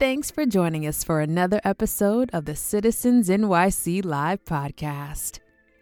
Thanks for joining us for another episode of the Citizens NYC Live podcast.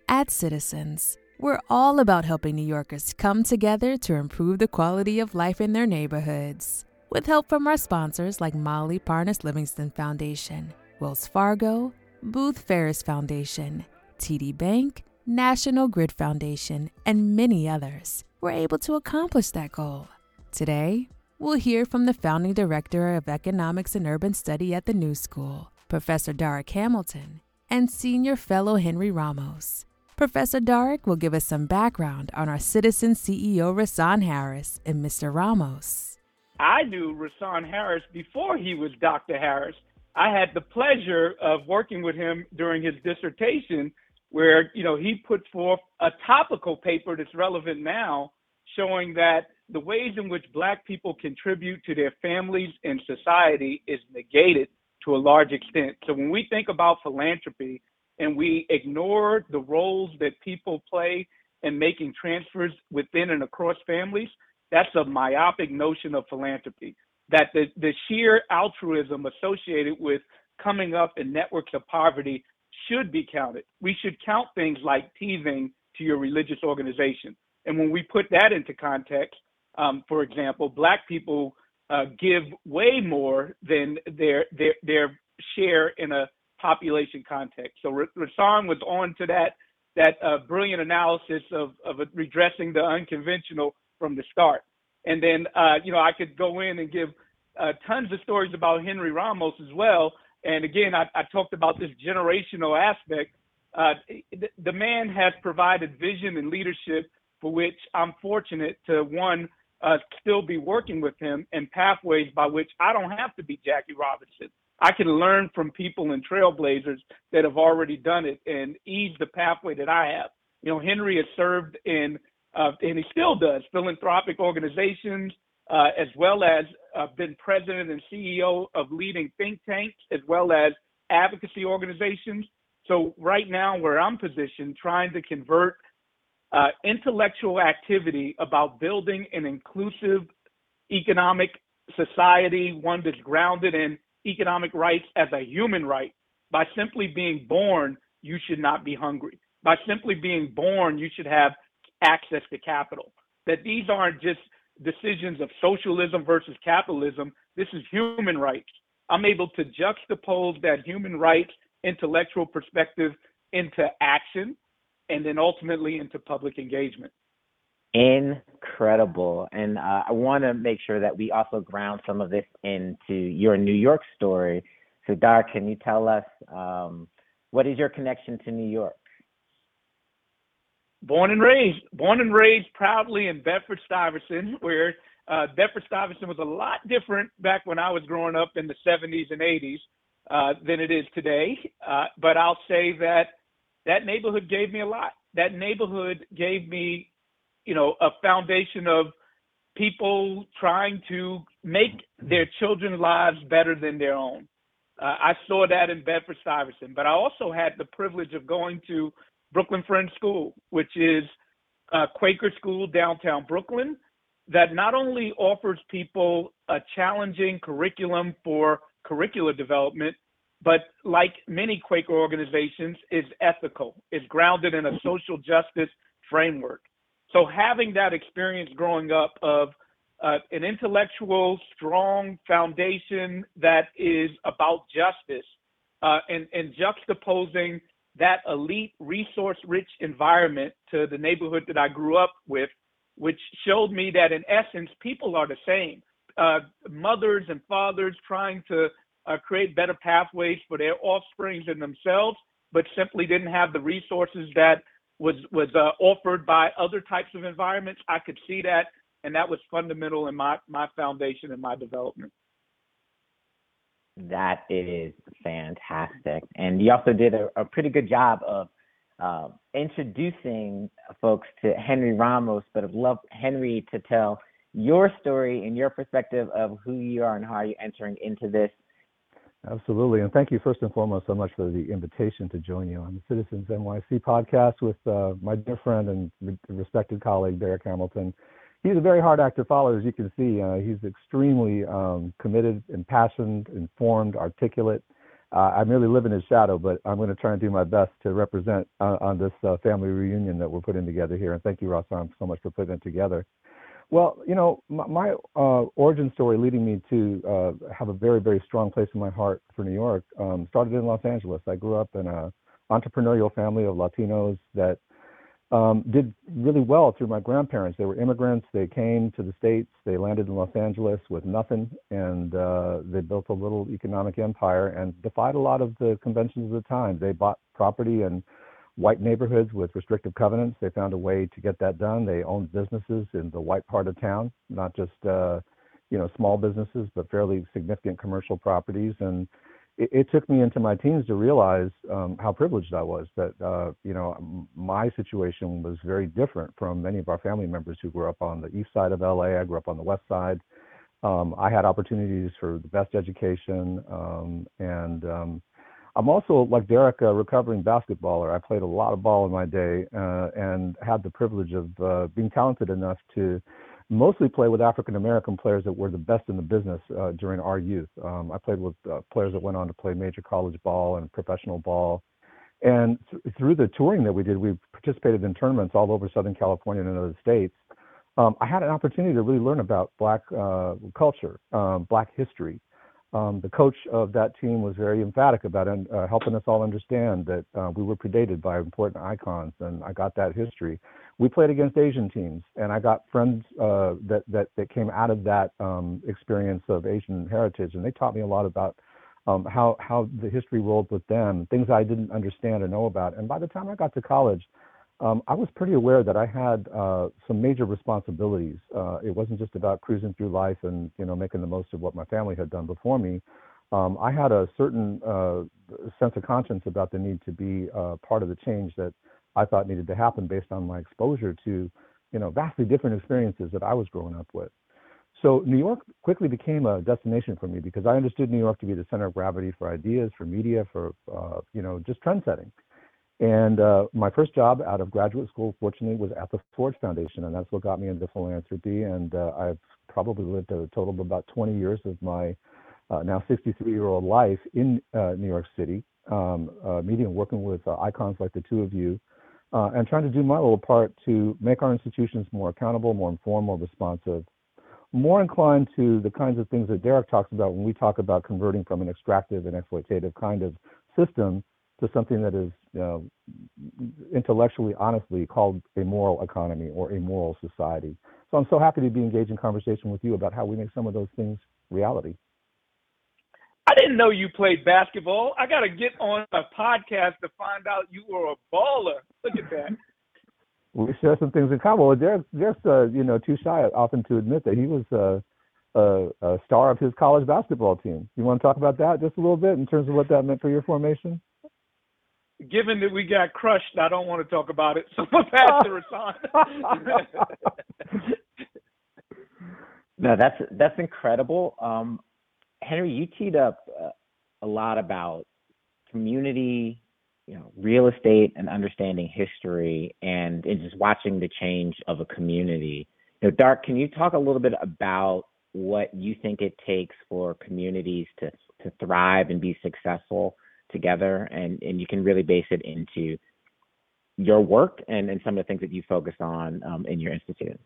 At Citizens, we're all about helping New Yorkers come together to improve the quality of life in their neighborhoods. With help from our sponsors like Mollie Parnis Livingston Foundation, Wells Fargo, Booth Ferris Foundation, TD Bank, National Grid Foundation, and many others, we're able to accomplish that goal. Today, we'll hear from the founding director of Economics and Urban Study at the New School, Professor Darrick Hamilton, and senior fellow Henry Ramos. Professor Darrick will give us some background on our citizen CEO Rahsaan Harris and Mr. Ramos. I knew Rahsaan Harris before he was Dr. Harris. I had the pleasure of working with him during his dissertation, where you know he put forth a topical paper that's relevant now, showing that the ways in which Black people contribute to their families and society is negated to a large extent. So when we think about philanthropy and we ignore the roles that people play in making transfers within and across families, that's a myopic notion of philanthropy. That the, the sheer altruism associated with coming up in networks of poverty should be counted. We should count things like tithing to your religious organization. And when we put that into context, um, for example, black people uh, give way more than their their their share in a population context. So Rahsaan was on to that that uh, brilliant analysis of of redressing the unconventional from the start. And then uh, you know I could go in and give uh, tons of stories about Henry Ramos as well. And again, I, I talked about this generational aspect. Uh, the man has provided vision and leadership for which I'm fortunate to one uh, still be working with him and pathways by which I don't have to be Jackie Robinson. I can learn from people and trailblazers that have already done it and ease the pathway that I have. You know, Henry has served in, uh, and he still does, philanthropic organizations, uh, as well as uh, been president and CEO of leading think tanks, as well as advocacy organizations. So right now, where I'm positioned, trying to convert uh, intellectual activity about building an inclusive economic society, one that's grounded in economic rights as a human right. By simply being born, you should not be hungry. By simply being born, you should have access to capital. That these aren't just decisions of socialism versus capitalism. This is human rights. I'm able to juxtapose that human rights intellectual perspective into action and then ultimately into public engagement. Incredible. And uh, I want to make sure that we also ground some of this into your New York story. So, Dar, can you tell us um, what is your connection to New York? Born and raised, born and raised proudly in Bedford Stuyvesant, where uh, Bedford Stuyvesant was a lot different back when I was growing up in the 70s and 80s uh, than it is today. Uh, but I'll say that that neighborhood gave me a lot. That neighborhood gave me, you know, a foundation of people trying to make their children's lives better than their own. Uh, I saw that in Bedford Stuyvesant, but I also had the privilege of going to Brooklyn Friends School, which is a Quaker school downtown Brooklyn that not only offers people a challenging curriculum for curricular development, but like many Quaker organizations, is ethical, is grounded in a social justice framework. So having that experience growing up of uh, an intellectual, strong foundation that is about justice uh, and, and juxtaposing that elite, resource-rich environment to the neighborhood that I grew up with, which showed me that in essence, people are the same. Uh, mothers and fathers trying to uh, create better pathways for their offsprings and themselves, but simply didn't have the resources that was was uh, offered by other types of environments. I could see that, and that was fundamental in my my foundation and my development. That is fantastic, and you also did a, a pretty good job of uh, introducing folks to Henry Ramos, but I'd love Henry to tell your story and your perspective of who you are and how you're entering into this Absolutely. And thank you first and foremost so much for the invitation to join you on the Citizens NYC podcast with uh, my dear friend and respected colleague, Darrick Hamilton. he's a very hard act to follow, as you can see. Uh, he's extremely um, committed, impassioned, informed, articulate. Uh, I merely live in his shadow, but I'm going to try and do my best to represent uh, on this uh, family reunion that we're putting together here. And thank you, Rahsaan, so much for putting it together. Well, you know, my, my uh, origin story leading me to uh, have a very, very strong place in my heart for New York um, started in Los Angeles. I grew up in a entrepreneurial family of Latinos that um, did really well through my grandparents. They were immigrants. They came to the States. They landed in Los Angeles with nothing, and uh, they built a little economic empire and defied a lot of the conventions of the time. They bought property in white neighborhoods with restrictive covenants. They found a way to get that done. They owned businesses in the white part of town, not just uh, you know small businesses, but fairly significant commercial properties and it, it, took me into my teens to realize um, how privileged I was. That uh, you know my situation was very different from many of our family members who grew up on the east side of LA. I grew up on the west side. Um, I had opportunities for the best education, um, and um, I'm also like Darrick, a recovering basketballer. I played a lot of ball in my day, uh, and had the privilege of uh, being talented enough to mostly play with African American players that were the best in the business uh, during our youth. Um, I played with uh, players that went on to play major college ball and professional ball. And th- through the touring that we did, we participated in tournaments all over Southern California and other states. Um, I had an opportunity to really learn about Black uh, culture, um, Black history. Um, the coach of that team was very emphatic about uh, helping us all understand that uh, we were predated by important icons, and I got that history we played against Asian teams, and I got friends uh, that that that came out of that um, experience of Asian heritage, and they taught me a lot about um, how how the history rolled with them, things I didn't understand or know about. And by the time I got to college, um, I was pretty aware that I had uh, some major responsibilities. Uh, it wasn't just about cruising through life and you know making the most of what my family had done before me. Um, I had a certain uh, sense of conscience about the need to be uh, part of the change that I thought needed to happen based on my exposure to, you know, vastly different experiences that I was growing up with. So New York quickly became a destination for me because I understood New York to be the center of gravity for ideas, for media, for uh, you know, just trend setting. And uh, my first job out of graduate school, fortunately, was at the Ford Foundation, and that's what got me into philanthropy. And uh, I've probably lived a total of about 20 years of my uh, now 63-year-old life in uh, New York City, um, uh, meeting and working with icons like the two of you, uh, and trying to do my little part to make our institutions more accountable, more informed, more responsive, more inclined to the kinds of things that Darrick talks about when we talk about converting from an extractive and exploitative kind of system to something that is you know, intellectually, honestly called a moral economy or a moral society. So I'm so happy to be engaged in conversation with you about how we make some of those things reality. I didn't know you played basketball. I got to get on a podcast to find out you were a baller. Look at that. We share some things in common. Well, Darrick's, Darrick's uh, you know, too shy often to admit that he was uh, a, a star of his college basketball team. You want to talk about that just a little bit in terms of what that meant for your formation? Given that we got crushed, I don't want to talk about it. So I'm pass to no, that's that's incredible. Um, Henry, you teed up uh, a lot about community, you know, real estate and understanding history and, and just watching the change of a community. You know, Darrick, can you talk a little bit about what you think it takes for communities to, to thrive and be successful together? And, and you can really base it into your work and, and some of the things that you focus on um, in your institute.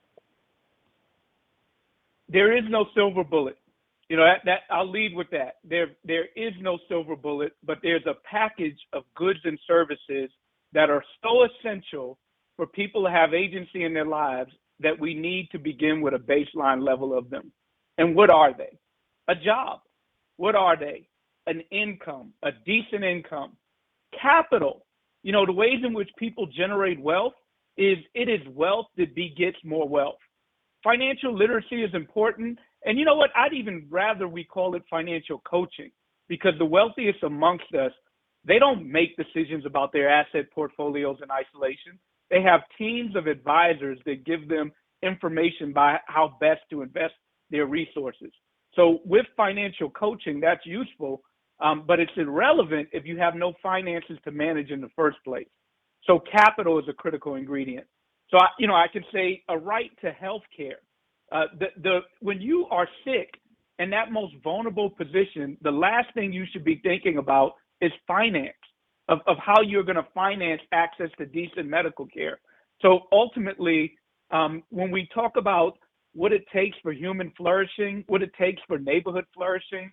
There is no silver bullet you know that, that I'll lead with that. There there is no silver bullet, but there's a package of goods and services that are so essential for people to have agency in their lives that we need to begin with a baseline level of them. And what are they? A job. What are they? An income, a decent income, capital. You know, the ways in which people generate wealth is it is wealth that begets more wealth. Financial literacy is important and you know what? I'd even rather we call it financial coaching because the wealthiest amongst us, they don't make decisions about their asset portfolios in isolation. They have teams of advisors that give them information by how best to invest their resources. So with financial coaching, that's useful, um, but it's irrelevant if you have no finances to manage in the first place. So capital is a critical ingredient. So I, you know, I can say a right to health care Uh, the, the, when you are sick in that most vulnerable position, the last thing you should be thinking about is finance, of, of how you're going to finance access to decent medical care. So ultimately, um, when we talk about what it takes for human flourishing, what it takes for neighborhood flourishing,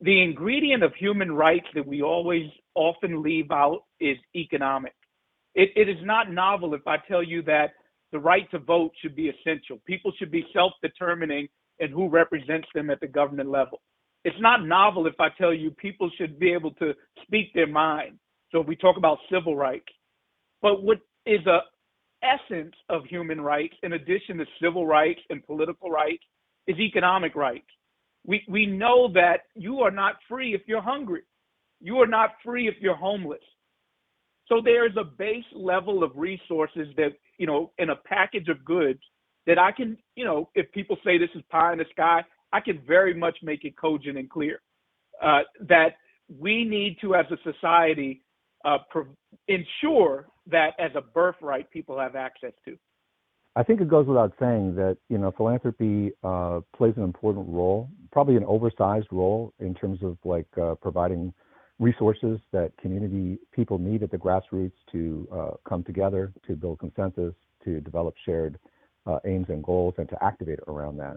the ingredient of human rights that we always often leave out is economic. It, it is not novel if I tell you that the right to vote should be essential. People should be self determining in who represents them at the government level. It's not novel if I tell you people should be able to speak their mind. So if we talk about civil rights, but what is a essence of human rights, in addition to civil rights and political rights, is economic rights. We, we know that you are not free if you're hungry. You are not free if you're homeless. So there's a base level of resources that, you know, in a package of goods that I can, you know, if people say this is pie in the sky, I can very much make it cogent and clear uh, that we need to, as a society, uh, pro- ensure that as a birthright people have access to. I think it goes without saying that you know philanthropy uh, plays an important role, probably an oversized role in terms of like uh, providing resources that community people need at the grassroots to uh, come together, to build consensus, to develop shared uh, aims and goals, and to activate around that.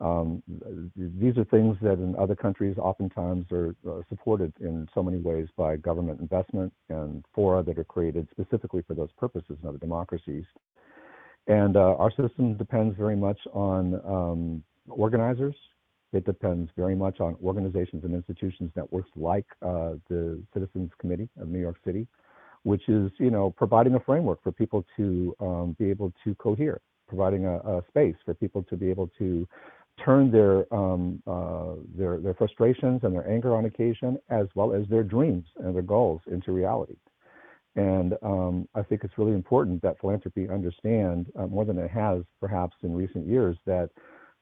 Um, these are things that in other countries oftentimes are uh, supported in so many ways by government investment and fora that are created specifically for those purposes in other democracies. And uh, our system depends very much on um, organizers. It depends very much on organizations and institutions, networks like uh, the Citizens Committee of New York City, which is, you know, providing a framework for people to um, be able to cohere, providing a, a space for people to be able to turn their um, uh, their their frustrations and their anger on occasion, as well as their dreams and their goals, into reality. And um, I think it's really important that philanthropy understand uh, more than it has perhaps in recent years that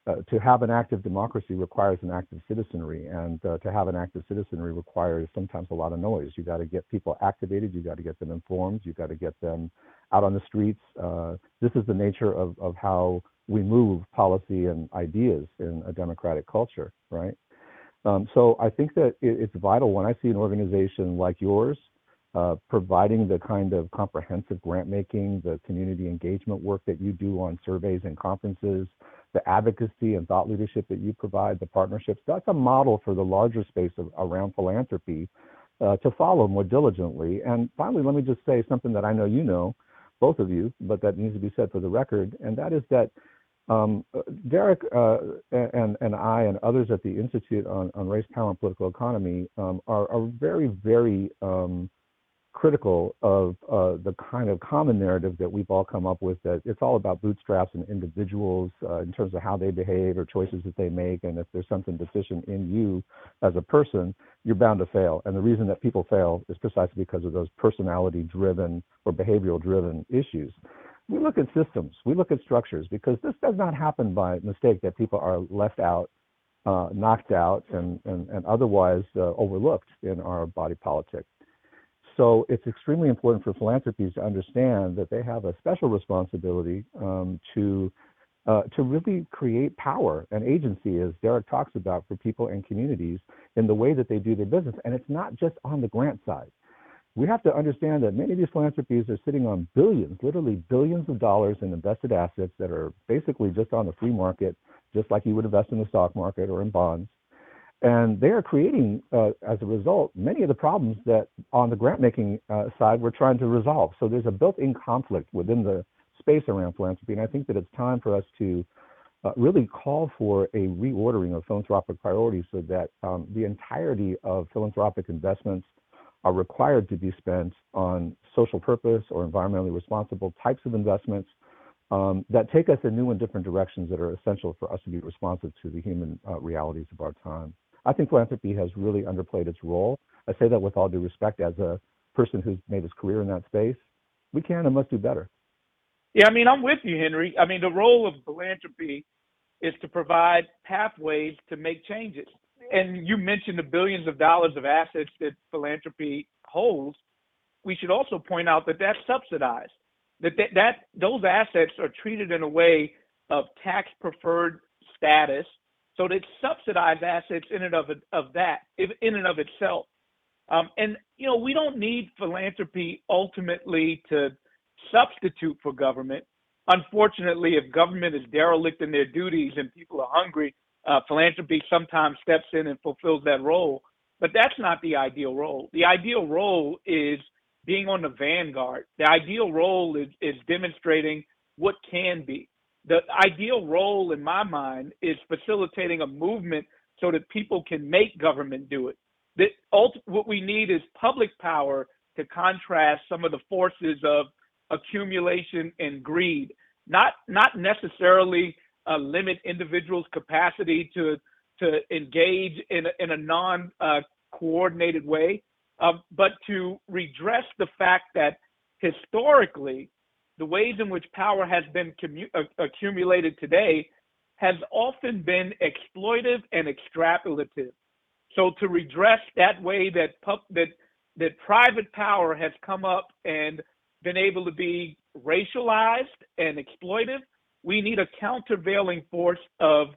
uh, to have an active democracy requires an active citizenry, and uh, to have an active citizenry requires sometimes a lot of noise. You got to get people activated, you got to get them informed, you got to get them out on the streets. Uh, this is the nature of, of how we move policy and ideas in a democratic culture, right? Um, so I think that it, it's vital when I see an organization like yours uh, providing the kind of comprehensive grant making, the community engagement work that you do on surveys and conferences, the advocacy and thought leadership that you provide, the partnerships. That's a model for the larger space of, around philanthropy uh, to follow more diligently. And finally, let me just say something that I know you know, both of you, but that needs to be said for the record, and that is that um, Darrick uh, and, and I and others at the Institute on, on Race, Power, and Political Economy um, are, are, very, very um, critical of uh, the kind of common narrative that we've all come up with that it's all about bootstraps and individuals uh, in terms of how they behave or choices that they make. And if there's something deficient in you as a person, you're bound to fail. And the reason that people fail is precisely because of those personality driven or behavioral driven issues we look at systems, we look at structures, because this does not happen by mistake that people are left out, uh, knocked out, and, and, and otherwise uh, overlooked in our body politic. So it's extremely important for philanthropies to understand that they have a special responsibility um, to uh, to really create power and agency, as Darrick talks about, for people and communities in the way that they do their business. And it's not just on the grant side we have to understand that many of these philanthropies are sitting on billions, literally billions of dollars in invested assets that are basically just on the free market, just like you would invest in the stock market or in bonds. And they are creating, uh, as a result, many of the problems that on the grant making uh, side we're trying to resolve. So there's a built in conflict within the space around philanthropy. And I think that it's time for us to uh, really call for a reordering of philanthropic priorities so that um, the entirety of philanthropic investments are required to be spent on social purpose or environmentally responsible types of investments um, that take us in new and different directions that are essential for us to be responsive to the human uh, realities of our time. I think philanthropy has really underplayed its role. I say that with all due respect as a person who's made his career in that space. We can and must do better. Yeah, I mean, I'm with you, Henry. I mean, the role of philanthropy is to provide pathways to make changes and you mentioned the billions of dollars of assets that philanthropy holds. We should also point out that that's subsidized. That, that that those assets are treated in a way of tax preferred status so that subsidize assets in and of, of that, in and of itself. Um, and, you know, we don't need philanthropy ultimately to substitute for government. Unfortunately, if government is derelict in their duties and people are hungry, uh, philanthropy sometimes steps in and fulfills that role. But that's not the ideal role. The ideal role is being on the vanguard. The ideal role is, is demonstrating what can be. The ideal role, in my mind, is facilitating a movement so that people can make government do it. That ult- what we need is public power to contrast some of the forces of accumulation and greed. Not not necessarily uh, limit individuals' capacity to to engage in a, in a non uh, coordinated way, uh, but to redress the fact that historically, the ways in which power has been commu- uh, accumulated today has often been exploitive and extrapolative. So to redress that way that that that private power has come up and been able to be racialized and exploitive, we need a countervailing force of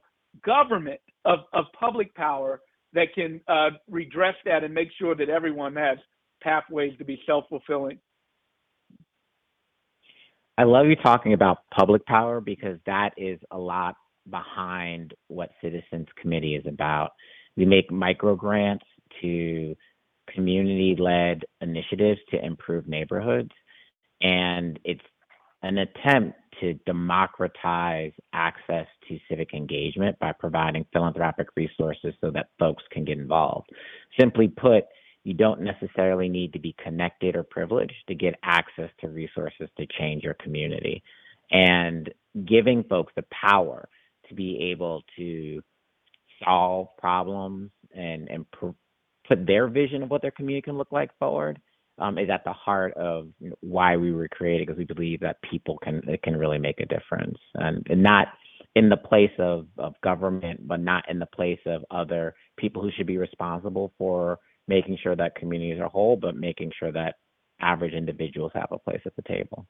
government, of, of public power that can uh, redress that and make sure that everyone has pathways to be self-fulfilling. I love you talking about public power because that is a lot behind what Citizens Committee is about. We make micro grants to community led initiatives to improve neighborhoods. And it's an attempt to democratize access to civic engagement by providing philanthropic resources so that folks can get involved. Simply put, you don't necessarily need to be connected or privileged to get access to resources to change your community. And giving folks the power to be able to solve problems and, and pr- put their vision of what their community can look like forward um, is at the heart of why we were created because we believe that people can can really make a difference and, and not in the place of, of government but not in the place of other people who should be responsible for making sure that communities are whole but making sure that average individuals have a place at the table.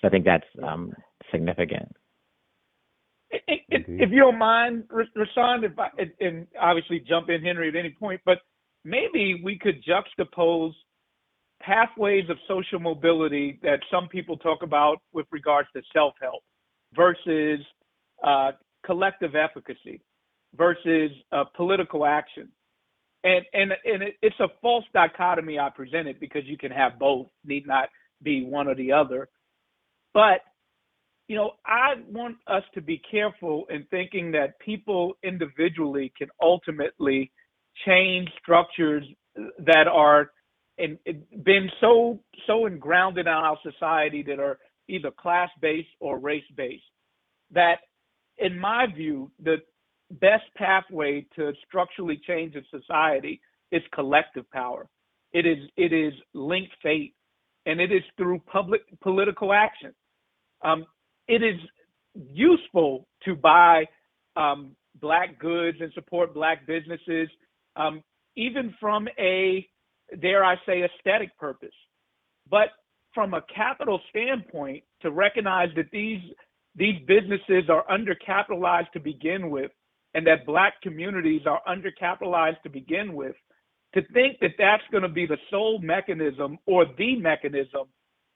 So i think that's um, significant. If you don't mind, Rahsaan, if I, and obviously jump in, Henry, at any point, but maybe we could juxtapose pathways of social mobility that some people talk about with regards to self-help versus uh, collective efficacy versus uh, political action. And, and, and it, it's a false dichotomy I presented because you can have both, need not be one or the other. But, you know, I want us to be careful in thinking that people individually can ultimately change structures that are and been so so engrounded in our society that are either class based or race based that in my view the best pathway to structurally change a society is collective power it is it is linked fate and it is through public political action um, it is useful to buy um, black goods and support black businesses um, even from a dare I say, aesthetic purpose. But from a capital standpoint, to recognize that these these businesses are undercapitalized to begin with, and that black communities are undercapitalized to begin with, to think that that's going to be the sole mechanism or the mechanism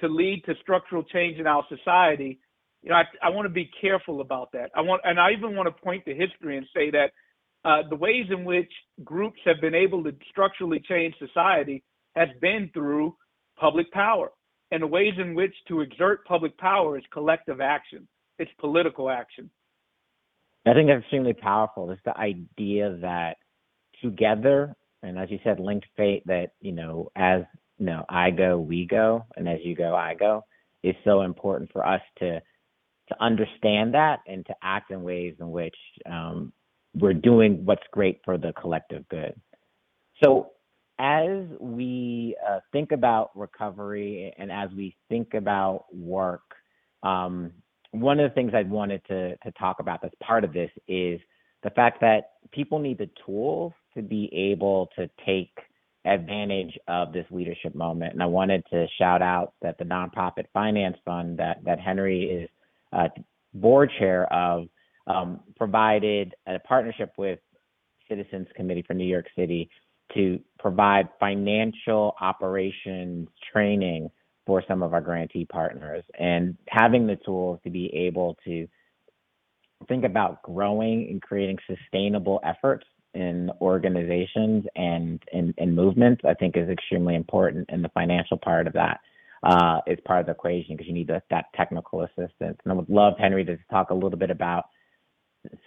to lead to structural change in our society, you know, I, I want to be careful about that. I want, and I even want to point to history and say that uh, the ways in which groups have been able to structurally change society has been through public power. And the ways in which to exert public power is collective action, it's political action. I think that's extremely powerful. It's the idea that together, and as you said, linked fate, that, you know, as you know, I go, we go, and as you go, I go, is so important for us to to understand that and to act in ways in which um, we're doing what's great for the collective good. So as we uh, think about recovery and as we think about work, um, one of the things I wanted to, to talk about that's part of this is the fact that people need the tools to be able to take advantage of this leadership moment. And I wanted to shout out that the nonprofit finance fund that, that Henry is uh, board chair of, um, provided a partnership with Citizens Committee for New York City to provide financial operations training for some of our grantee partners and having the tools to be able to think about growing and creating sustainable efforts in organizations and in, in movements, I think is extremely important. And the financial part of that uh, is part of the equation because you need that technical assistance. And I would love Henry to talk a little bit about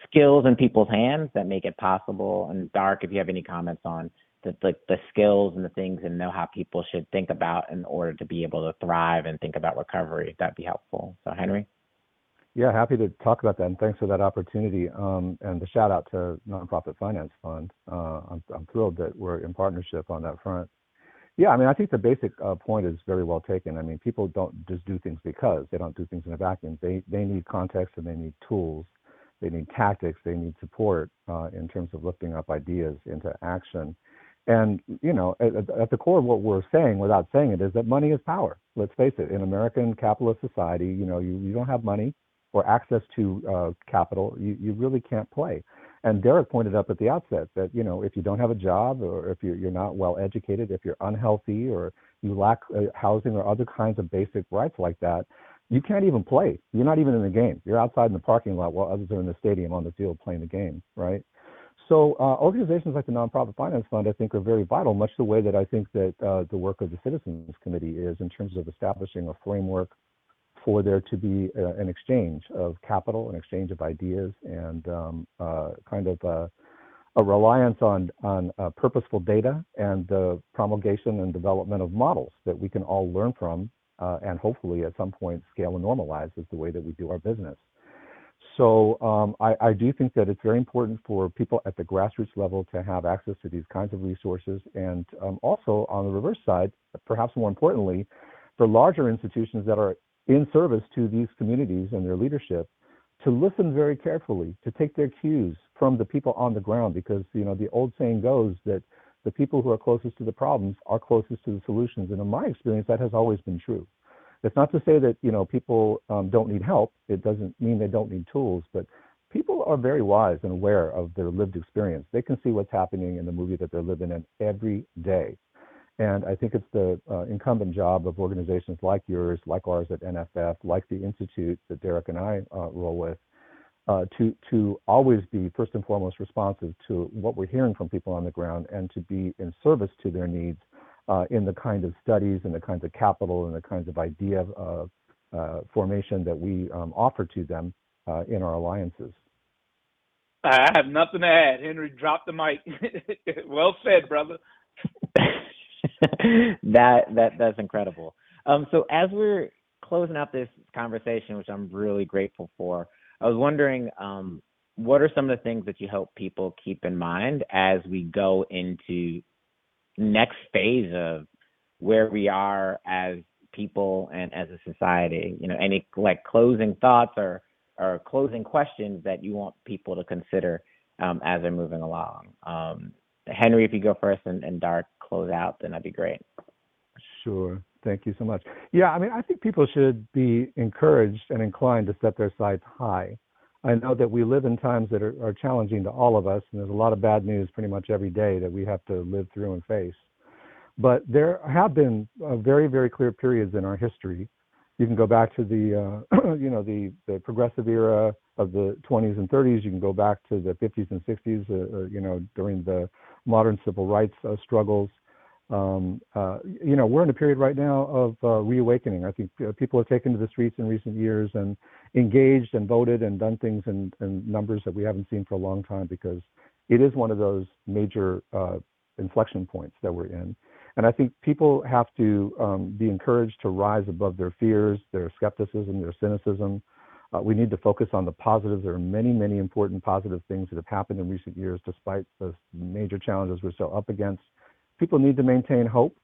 skills in people's hands that make it possible. And Darrick, if you have any comments on the, the, the skills and the things and know how people should think about in order to be able to thrive and think about recovery, that'd be helpful. So Henry. Yeah, happy to talk about that, and thanks for that opportunity. Um, and the shout out to Nonprofit Finance Fund. Uh, I'm, I'm, thrilled that we're in partnership on that front. Yeah, I mean, I think the basic uh, point is very well taken. I mean, people don't just do things because they don't do things in a vacuum. They they need context and they need tools, they need tactics, they need support uh, in terms of lifting up ideas into action. And you know, at, at, the core of what we're saying, without saying it, is that money is power. Let's face it. In American capitalist society, you know, you, you don't have money, or access to uh, capital, you, you really can't play. And Darrick pointed up at the outset that you know if you don't have a job or if you're, you're not well educated, if you're unhealthy or you lack uh, housing or other kinds of basic rights like that, you can't even play. You're not even in the game. You're outside in the parking lot while others are in the stadium on the field playing the game, right? So uh, organizations like the Nonprofit Finance Fund, I think, are very vital, much the way that I think that uh, the work of the Citizens Committee is in terms of establishing a framework for there to be uh, an exchange of capital, an exchange of ideas, and um, uh, kind of a, a, reliance on on uh, purposeful data and the promulgation and development of models that we can all learn from, and hopefully at some point scale and normalize is the way that we do our business. So um, I, I, do think that it's very important for people at the grassroots level to have access to these kinds of resources, and um, also on the reverse side, perhaps more importantly, for larger institutions that are in service to these communities and their leadership to listen very carefully, to take their cues from the people on the ground, because you know the old saying goes that the people who are closest to the problems are closest to the solutions. And in my experience, that has always been true. It's not to say that you know people um, don't need help. It doesn't mean they don't need tools, but people are very wise and aware of their lived experience. They can see what's happening in the movie that they're living in every day. And I think it's the uh, incumbent job of organizations like yours, like ours at NFF, like the Institute that Darrick and I uh, roll with, uh, to to always be first and foremost responsive to what we're hearing from people on the ground and to be in service to their needs in the kind of studies and the kinds of capital and the kinds of idea of uh, formation that we um, offer to them uh, in our alliances. I have nothing to add. Henry, drop the mic. well said, brother. that that that's incredible. Um, so as we're closing out this conversation, which I'm really grateful for, I was wondering, um, what are some of the things that you hope people keep in mind as we go into next phase of where we are as people and as a society? You know, any like closing thoughts or or closing questions that you want people to consider um, as they're moving along. Um, Henry, if you go first and, and Darrick close out, then that'd be great. Sure. Thank you so much. Yeah, I mean, I think people should be encouraged and inclined to set their sights high. I know that we live in times that are, are challenging to all of us, and there's a lot of bad news pretty much every day that we have to live through and face. But there have been uh, very, very clear periods in our history. You can go back to the, uh, you know, the, the progressive era of the 20s and 30s. You can go back to the 50s and 60s, uh, uh, you know, during the modern civil rights uh, struggles. Um, uh, you know, we're in a period right now of uh, reawakening. I think uh, people have taken to the streets in recent years and engaged and voted and done things in, in numbers that we haven't seen for a long time because it is one of those major uh, inflection points that we're in. And I think people have to um, be encouraged to rise above their fears, their skepticism, their cynicism, uh, we need to focus on the positives. There are many, many important positive things that have happened in recent years, despite the major challenges we're still up against. People need to maintain hope,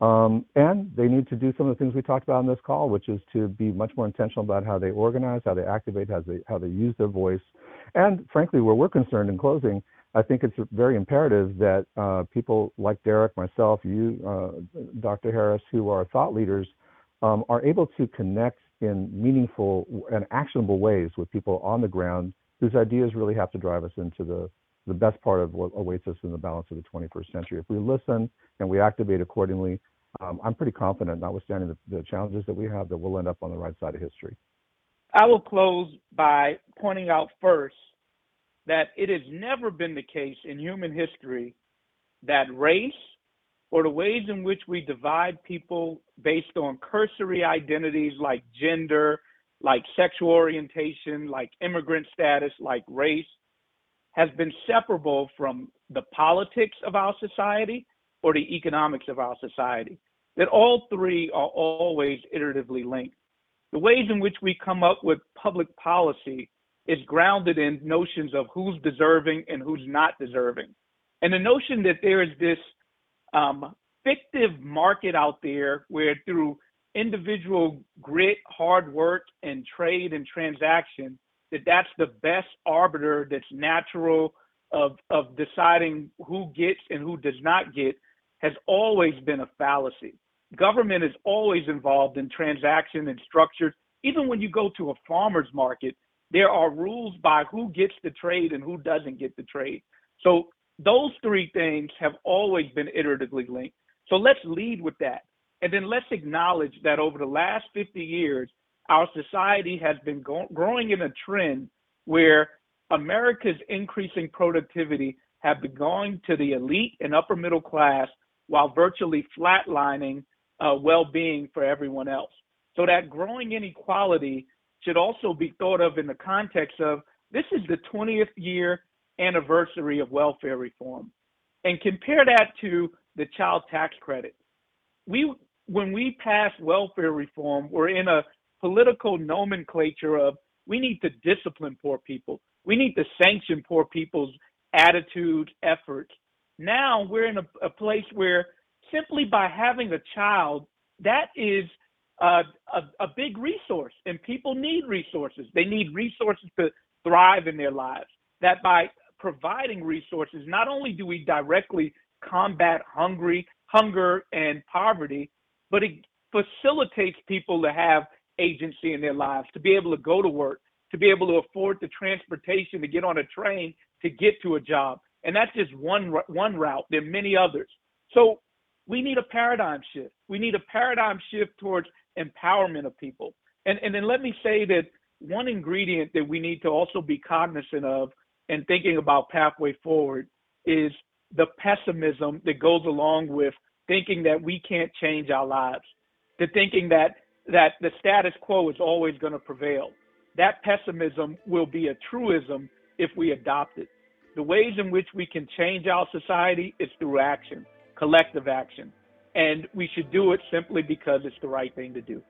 um, and they need to do some of the things we talked about in this call, which is to be much more intentional about how they organize, how they activate, how they how they use their voice, and frankly, where we're concerned in closing, I think it's very imperative that uh, people like Darrick, myself, you, uh, Dr. Harris, who are thought leaders, um, are able to connect in meaningful and actionable ways with people on the ground whose ideas really have to drive us into the, the best part of what awaits us in the balance of the 21st century. If we listen and we activate accordingly, um, I'm pretty confident, notwithstanding the, the challenges that we have, that we'll end up on the right side of history. I will close by pointing out first that it has never been the case in human history that race or the ways in which we divide people based on cursory identities like gender, like sexual orientation, like immigrant status, like race, has been separable from the politics of our society or the economics of our society. That all three are always iteratively linked. The ways in which we come up with public policy is grounded in notions of who's deserving and who's not deserving. And the notion that there is this um, fictive market out there where through individual grit, hard work, and trade and transaction, that that's the best arbiter that's natural of, of deciding who gets and who does not get has always been a fallacy. Government is always involved in transaction and structures. Even when you go to a farmer's market, there are rules by who gets the trade and who doesn't get the trade. So those three things have always been iteratively linked. So let's lead with that. And then let's acknowledge that over the last 50 years, our society has been go- growing in a trend where America's increasing productivity have been going to the elite and upper middle class while virtually flatlining uh, well-being for everyone else. So that growing inequality should also be thought of in the context of this is the 20th year anniversary of welfare reform. And compare that to the child tax credit. We, when we passed welfare reform, we're in a political nomenclature of we need to discipline poor people. We need to sanction poor people's attitudes, efforts. Now we're in a, a place where simply by having a child, that is a, a, a big resource, and people need resources. They need resources to thrive in their lives. That by providing resources, not only do we directly combat hungry, hunger and poverty, but it facilitates people to have agency in their lives, to be able to go to work, to be able to afford the transportation to get on a train to get to a job. And that's just one one route. There are many others. So we need a paradigm shift. We need a paradigm shift towards empowerment of people. And and then let me say that one ingredient that we need to also be cognizant of and thinking about pathway forward is the pessimism that goes along with thinking that we can't change our lives, the thinking that that the status quo is always going to prevail. That pessimism will be a truism if we adopt it. The ways in which we can change our society is through action, collective action. And we should do it simply because it's the right thing to do.